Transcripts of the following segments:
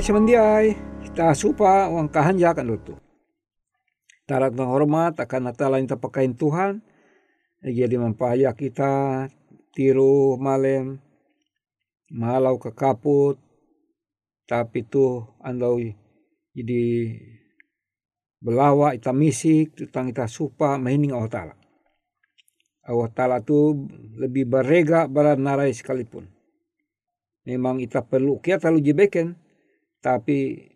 Hari semendiai, kita supa uang kahanja kan lutu. Tarat menghormat akan natala yang terpakain Tuhan. Jadi mempahaya kita tiru malem malau ke kaput tapi tu andau jadi belawa ita misik tentang ita supa mahining Allah Ta'ala. Allah Ta'ala tu lebih berrega narai sekalipun. Memang kita perlu kita terlalu jebeken, tapi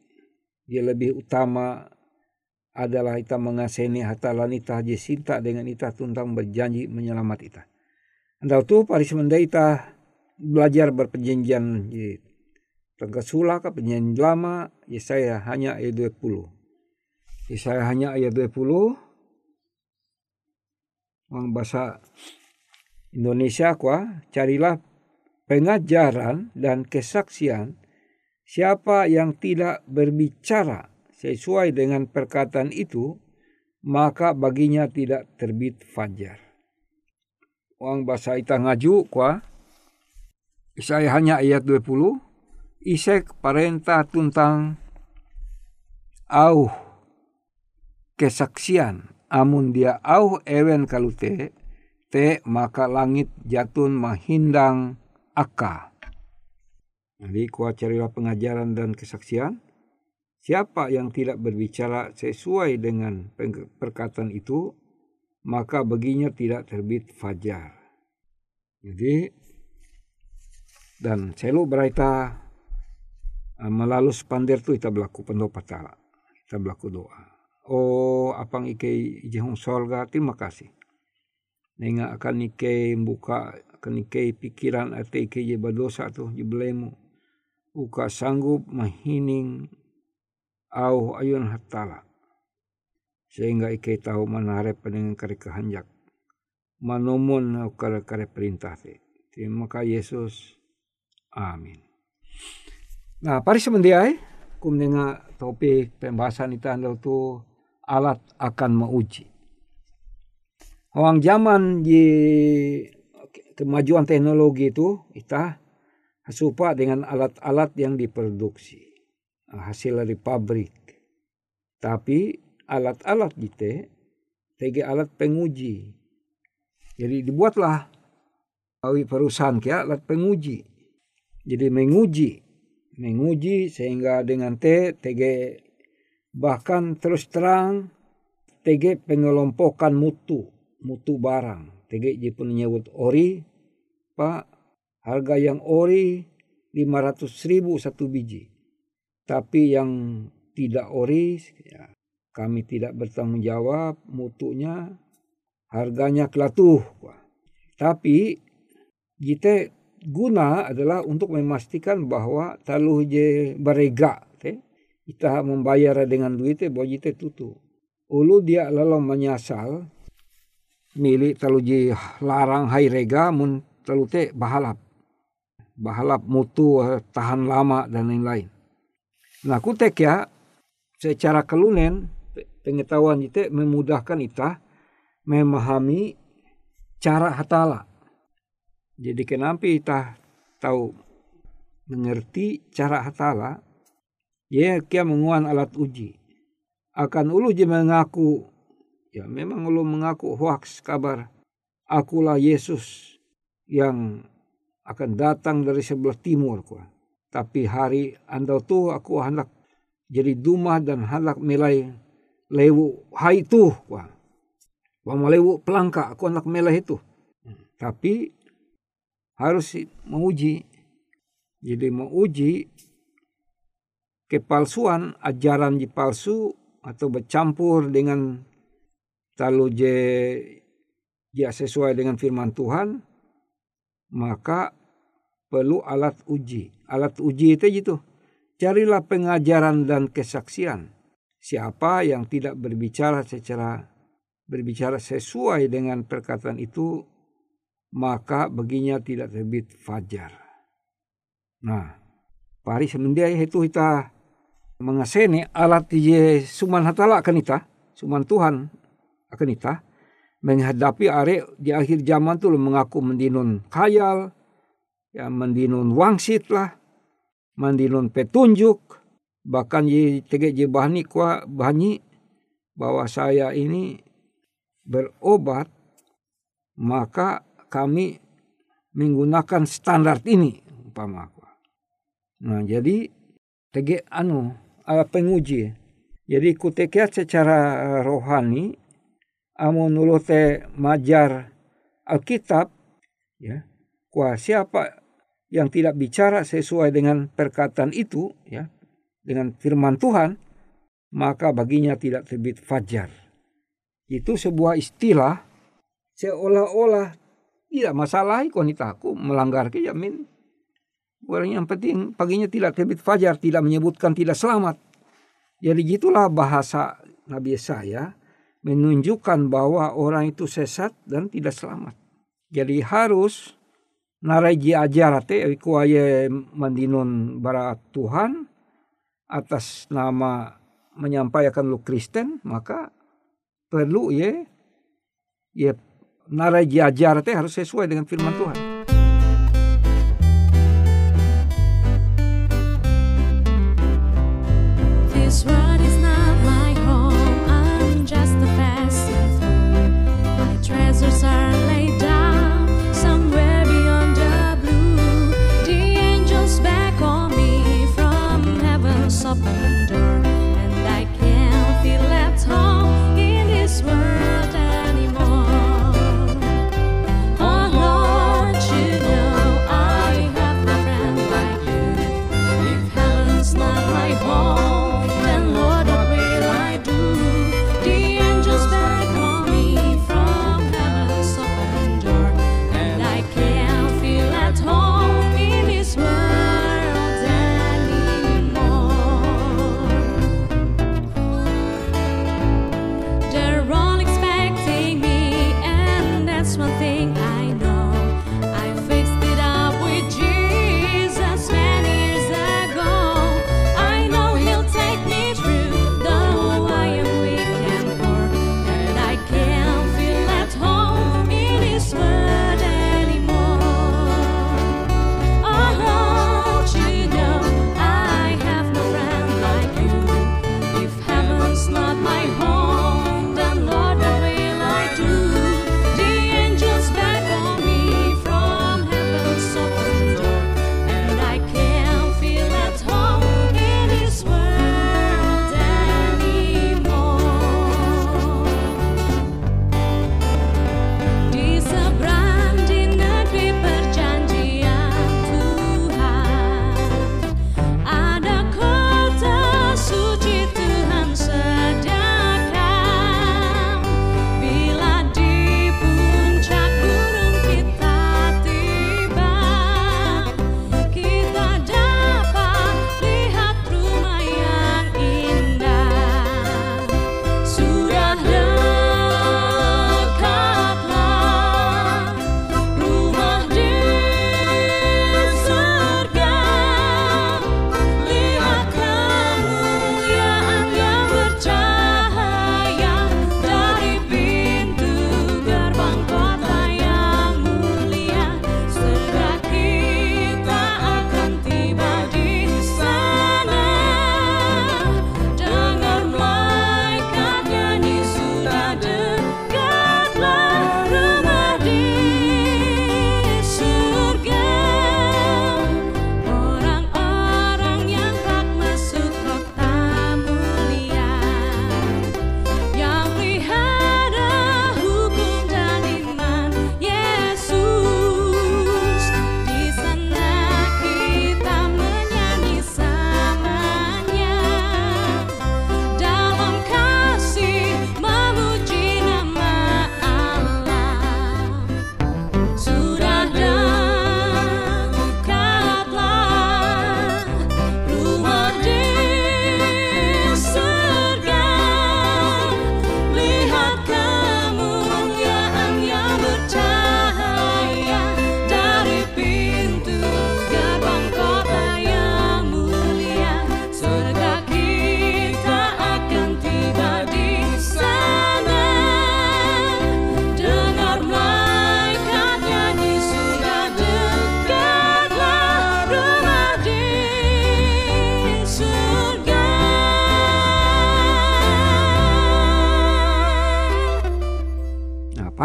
dia lebih utama adalah kita mengaseni hatalan ita je cinta dengan ita tuntang berjanji menyelamat ita. Andau tu pari semenda ita belajar berperjanjian je ke perjanjian lama Yesaya hanya ayat 20. Yesaya hanya ayat 20. Orang bahasa Indonesia kuah carilah pengajaran dan kesaksian siapa yang tidak berbicara sesuai dengan perkataan itu, maka baginya tidak terbit fajar. Uang bahasa ita ngaju kuah, saya hanya ayat 20, isek perintah tentang au kesaksian amun dia au ewen kalute te maka langit jatun mahindang aka. Jadi kuah carilah pengajaran dan kesaksian Siapa yang tidak berbicara sesuai dengan perkataan itu, maka baginya tidak terbit fajar. Jadi, dan selalu berita uh, melalui pandir tu kita berlaku pendopa tala. Kita berlaku doa. Oh, apang ike jehong sorga, terima kasih. Nenga akan ike buka, akan ike pikiran atau ike je berdosa tu, je belemu. Uka sanggup mahining au ayun hatala. Sehingga ike tahu manare dengan kare kehanjak manomun kare kare perintah te. Terima kasih Yesus. Amin. Nah pari semendiai kum dengan topik pembahasan itu anda tu alat akan menguji Orang zaman di kemajuan teknologi itu kita supa dengan alat-alat yang diproduksi hasil dari pabrik. Tapi alat-alat kita tiga alat penguji. Jadi dibuatlah perusahaan kia alat penguji. Jadi menguji, menguji sehingga dengan T TG bahkan terus terang TG pengelompokan mutu, mutu barang. TG pun nyebut ori, Pak, harga yang ori 500 ribu satu biji. Tapi yang tidak ori, ya, kami tidak bertanggung jawab mutunya, harganya kelatuh. Tapi kita guna adalah untuk memastikan bahwa taluh je berega. Kita membayar dengan duit bahwa kita tutup. Ulu dia lalu menyasal milik talu je larang hai rega mun talu te bahalap. Bahalap mutu tahan lama dan lain-lain. Nah kutek ya secara kelunen pengetahuan kita memudahkan kita memahami cara hatala. Jadi kenapa kita tahu mengerti cara hatala, ya kia menguan alat uji. Akan ulu je mengaku, ya memang ulu mengaku hoax kabar, akulah Yesus yang akan datang dari sebelah timur. Kuah. Tapi hari anda tu aku hendak jadi dumah dan hendak melai lewu hai tu. Wah. Wah lewu pelangka aku hendak melai itu. Tapi harus menguji. Jadi menguji kepalsuan ajaran di palsu atau bercampur dengan talu je ya sesuai dengan firman Tuhan maka perlu alat uji alat uji itu gitu. Carilah pengajaran dan kesaksian. Siapa yang tidak berbicara secara berbicara sesuai dengan perkataan itu, maka baginya tidak terbit fajar. Nah, pari semendia itu kita mengaseni alat je suman hatala akan kita, suman Tuhan akan kita, menghadapi are di akhir zaman tu mengaku mendinun khayal, ya mendinun wangsit lah, mendinun petunjuk, bahkan ye tege je bahani kwa bahwa saya ini berobat, maka kami menggunakan standar ini umpama. Nah jadi tege anu ala penguji. Jadi kutekia secara rohani amun te majar Alkitab ya. Kuah siapa yang tidak bicara sesuai dengan perkataan itu ya dengan firman Tuhan maka baginya tidak terbit fajar. Itu sebuah istilah seolah-olah tidak masalah aku melanggar kejamin. Orang yang penting paginya tidak terbit fajar, tidak menyebutkan tidak selamat. Jadi gitulah bahasa Nabi Yesaya menunjukkan bahwa orang itu sesat dan tidak selamat. Jadi harus naraji ajarate kuaya mandinun bara Tuhan atas nama menyampaikan lu Kristen maka perlu ya ya naraji ajarate harus sesuai dengan firman Tuhan.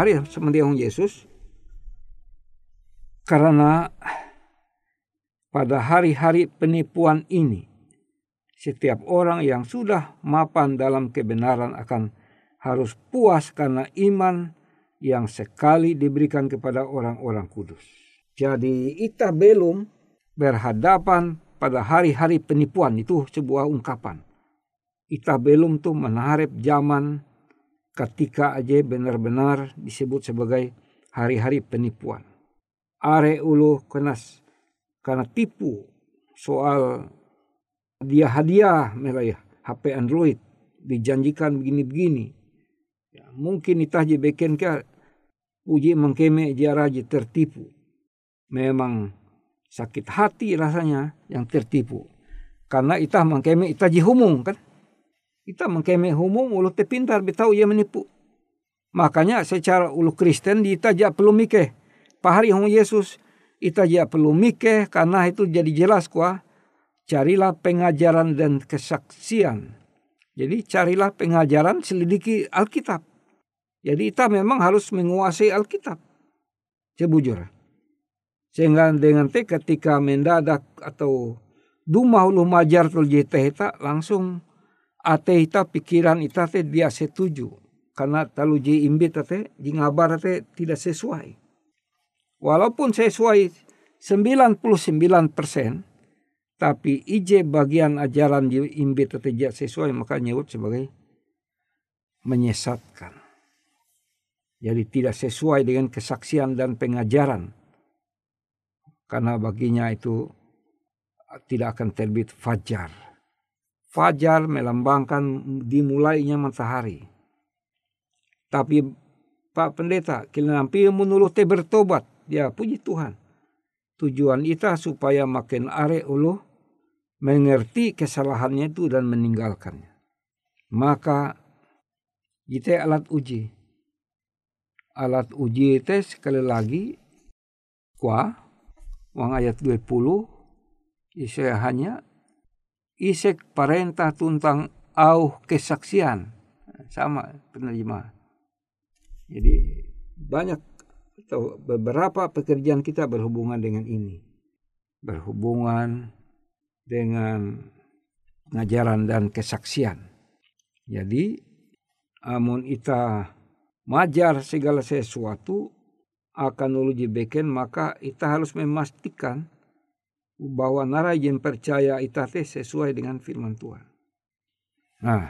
Hari semendiang Yesus karena pada hari-hari penipuan ini setiap orang yang sudah mapan dalam kebenaran akan harus puas karena iman yang sekali diberikan kepada orang-orang kudus. Jadi kita belum berhadapan pada hari-hari penipuan itu sebuah ungkapan. Kita belum tuh menarik zaman ketika aja benar-benar disebut sebagai hari-hari penipuan. Are ulu kenas karena tipu soal dia hadiah melayah HP Android dijanjikan begini-begini. Ya, mungkin itah je beken ke uji mengkeme jaraji tertipu. Memang sakit hati rasanya yang tertipu. Karena itah mengkeme itah ji humung kan. Kita mengkeme humung ulu te pintar betau ia menipu. Makanya secara ulu Kristen di ita perlu mikeh. Pahari hong Yesus ita perlu mikeh karena itu jadi jelas kuah. Carilah pengajaran dan kesaksian jadi carilah pengajaran selidiki Alkitab. Jadi kita memang harus menguasai Alkitab. Sebujur. Sehingga dengan te ketika mendadak atau dumah ulu majar tul jeta langsung ate ita pikiran ita te dia setuju. Karena talu ji imbit te jingabar te tidak sesuai. Walaupun sesuai 99 persen, tapi ije bagian ajaran di imbit tidak sesuai maka nyebut sebagai menyesatkan. Jadi tidak sesuai dengan kesaksian dan pengajaran. Karena baginya itu tidak akan terbit fajar. Fajar melambangkan dimulainya matahari. Tapi Pak Pendeta, nampi menuluh te bertobat. Ya puji Tuhan. Tujuan kita supaya makin are uluh mengerti kesalahannya itu dan meninggalkannya. Maka kita alat uji. Alat uji itu sekali lagi kuah wang ayat 20 isi hanya isek perintah tentang au kesaksian sama penerjemah. Jadi banyak atau beberapa pekerjaan kita berhubungan dengan ini. Berhubungan dengan ngajaran dan kesaksian. Jadi amun ita majar segala sesuatu akan ulu beken maka ita harus memastikan bahwa narajen percaya ita teh sesuai dengan firman Tuhan. Nah,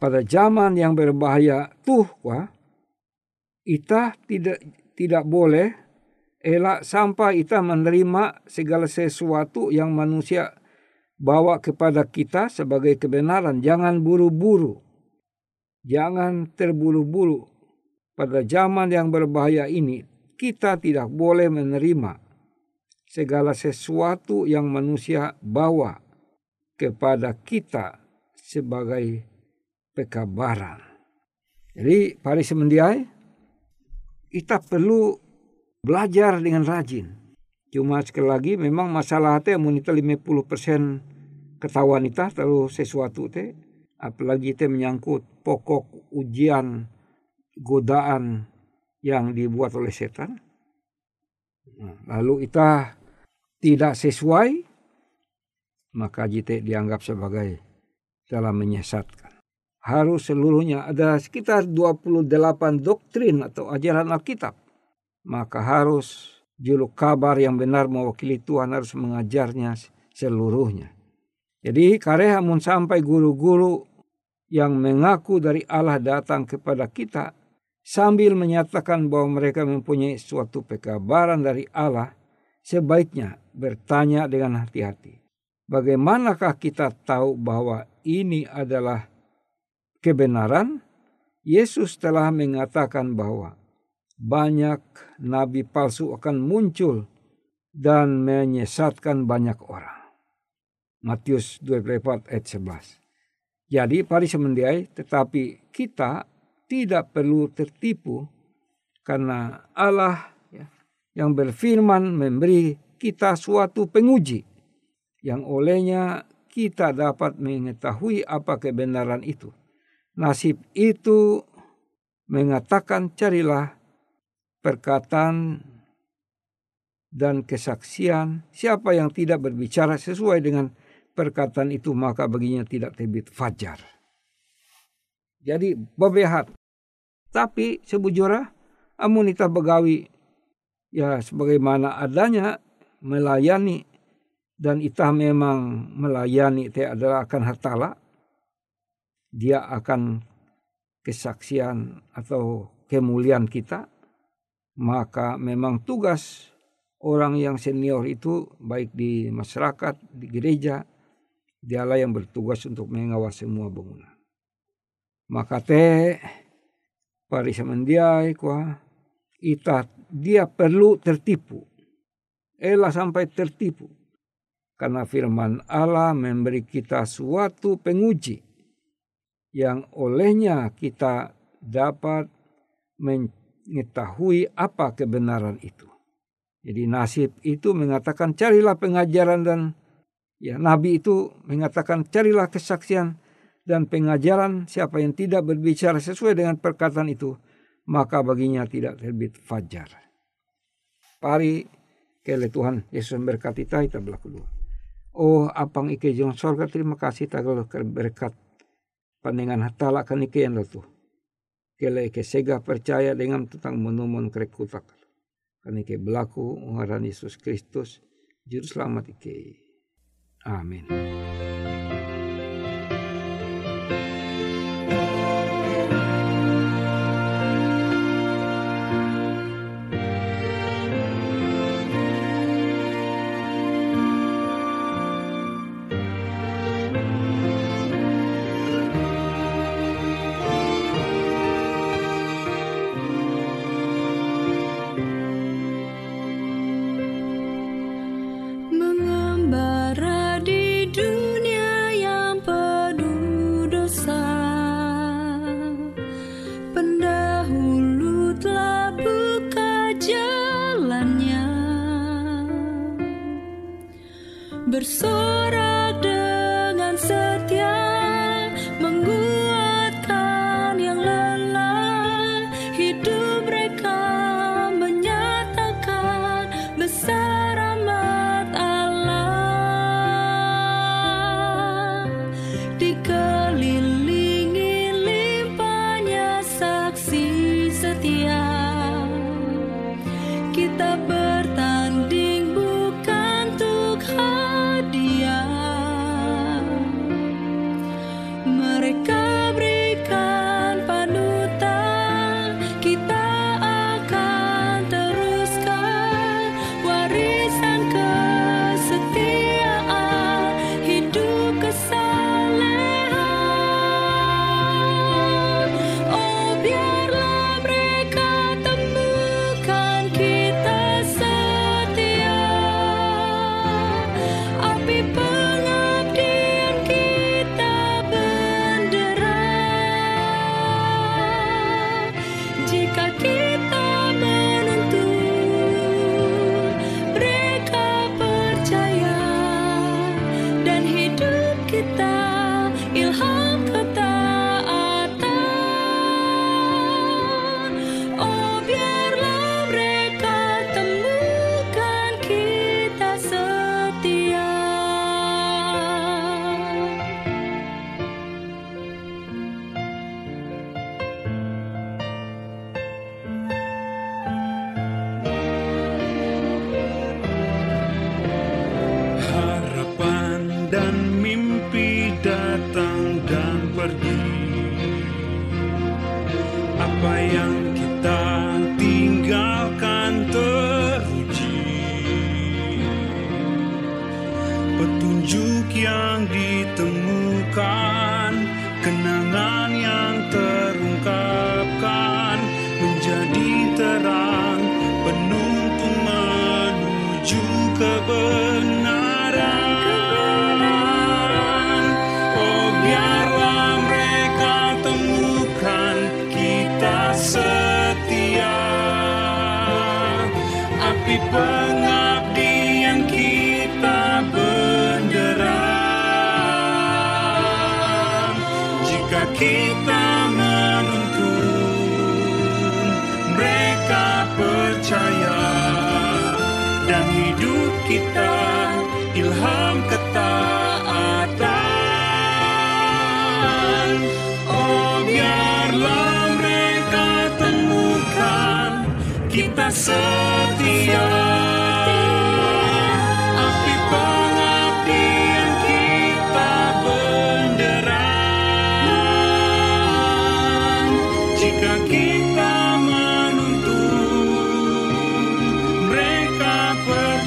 pada zaman yang berbahaya tuh wah, ita tidak tidak boleh elak sampai kita menerima segala sesuatu yang manusia bawa kepada kita sebagai kebenaran. Jangan buru-buru. Jangan terburu-buru. Pada zaman yang berbahaya ini, kita tidak boleh menerima segala sesuatu yang manusia bawa kepada kita sebagai pekabaran. Jadi, pari semendiai, kita perlu belajar dengan rajin. Cuma sekali lagi memang masalah teh munita 50% ketahuan kita terlalu sesuatu teh apalagi teh menyangkut pokok ujian godaan yang dibuat oleh setan. Nah, lalu kita tidak sesuai maka jite dianggap sebagai telah menyesatkan. Harus seluruhnya ada sekitar 28 doktrin atau ajaran Alkitab maka harus julu kabar yang benar mewakili Tuhan harus mengajarnya seluruhnya. Jadi karena mun sampai guru-guru yang mengaku dari Allah datang kepada kita sambil menyatakan bahwa mereka mempunyai suatu pekabaran dari Allah, sebaiknya bertanya dengan hati-hati. Bagaimanakah kita tahu bahwa ini adalah kebenaran? Yesus telah mengatakan bahwa banyak nabi palsu akan muncul dan menyesatkan banyak orang. Matius 24 ayat 11. Jadi pari semendiai tetapi kita tidak perlu tertipu karena Allah yang berfirman memberi kita suatu penguji yang olehnya kita dapat mengetahui apa kebenaran itu. Nasib itu mengatakan carilah perkataan dan kesaksian. Siapa yang tidak berbicara sesuai dengan perkataan itu maka baginya tidak terbit fajar. Jadi bebehat. Tapi sebujurah amun ita begawi ya sebagaimana adanya melayani dan ita memang melayani itu adalah akan hartala dia akan kesaksian atau kemuliaan kita. Maka memang tugas orang yang senior itu baik di masyarakat di gereja dialah yang bertugas untuk mengawasi semua bangunan. Maka teh parisa kuah ita dia perlu tertipu. Elah sampai tertipu. Karena firman Allah memberi kita suatu penguji yang olehnya kita dapat mengetahui apa kebenaran itu. Jadi nasib itu mengatakan carilah pengajaran dan ya nabi itu mengatakan carilah kesaksian dan pengajaran. Siapa yang tidak berbicara sesuai dengan perkataan itu maka baginya tidak terbit fajar. Pari kele Tuhan Yesus memberkati kita kita belah. Oh apang ike jong sorga terima kasih tagalo berkat pandangan hatala kan ike yang tuh. Kele ike sega percaya dengan tentang menumun kerekutak. Kan ike berlaku ngaran Yesus Kristus juru selamat ike. Amin.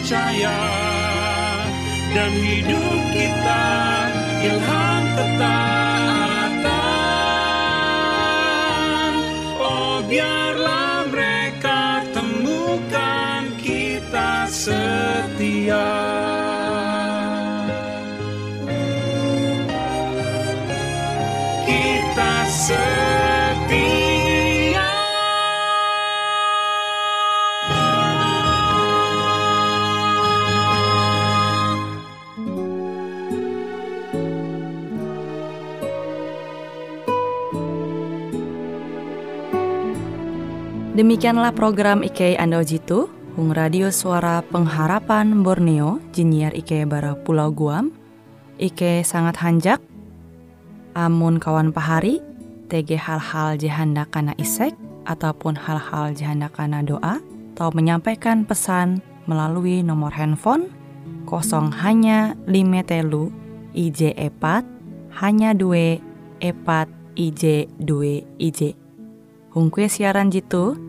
percaya dan hidup kita ilham ketaatan. Oh biarlah mereka temukan kita setia. Demikianlah program IK Ando Jitu, Hung Radio Suara Pengharapan Borneo, Jinnyar IK Bara Pulau Guam, IK sangat hanjak, amun kawan pahari, TG hal-hal jihanda kana isek, ataupun hal-hal jihanda kana doa, atau menyampaikan pesan melalui nomor handphone kosong hanya lima telu IJ epat hanya dua epat IJ dua IJ. Hung kue siaran jitu,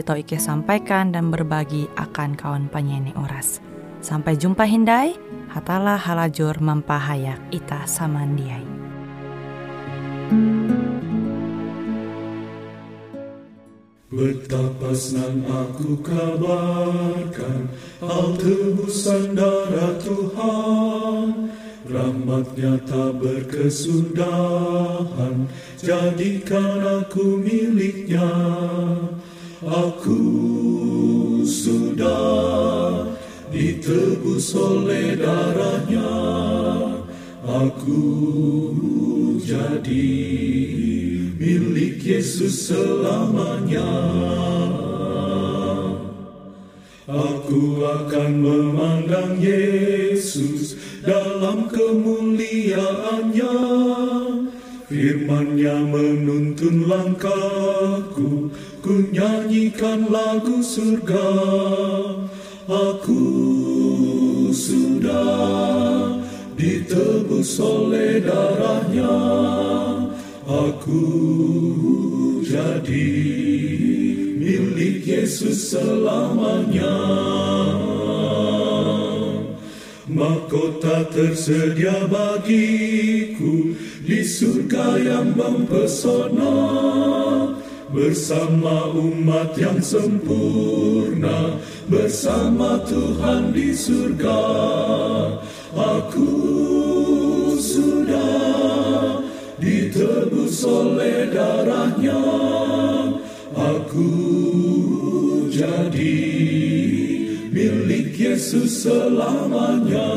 tau Ike sampaikan dan berbagi akan kawan penyanyi Uras. Sampai jumpa Hindai, hatalah halajur mempahayak ita samandiai. Betapa senang aku kabarkan Hal tebusan darah Tuhan Rahmatnya tak berkesudahan Jadikan aku miliknya Aku sudah ditebus oleh darahnya Aku jadi milik Yesus selamanya. Aku akan memandang Yesus dalam kemuliaannya. Firman-Nya menuntun langkahku, ku nyanyikan lagu surga. Aku sudah ditebus oleh darahnya. Aku jadi milik Yesus selamanya. Mahkota tersedia bagiku di surga yang mempesona bersama umat yang sempurna bersama Tuhan di surga. Aku sudah ditebus oleh darahnya. Aku jadi milik Yesus selamanya.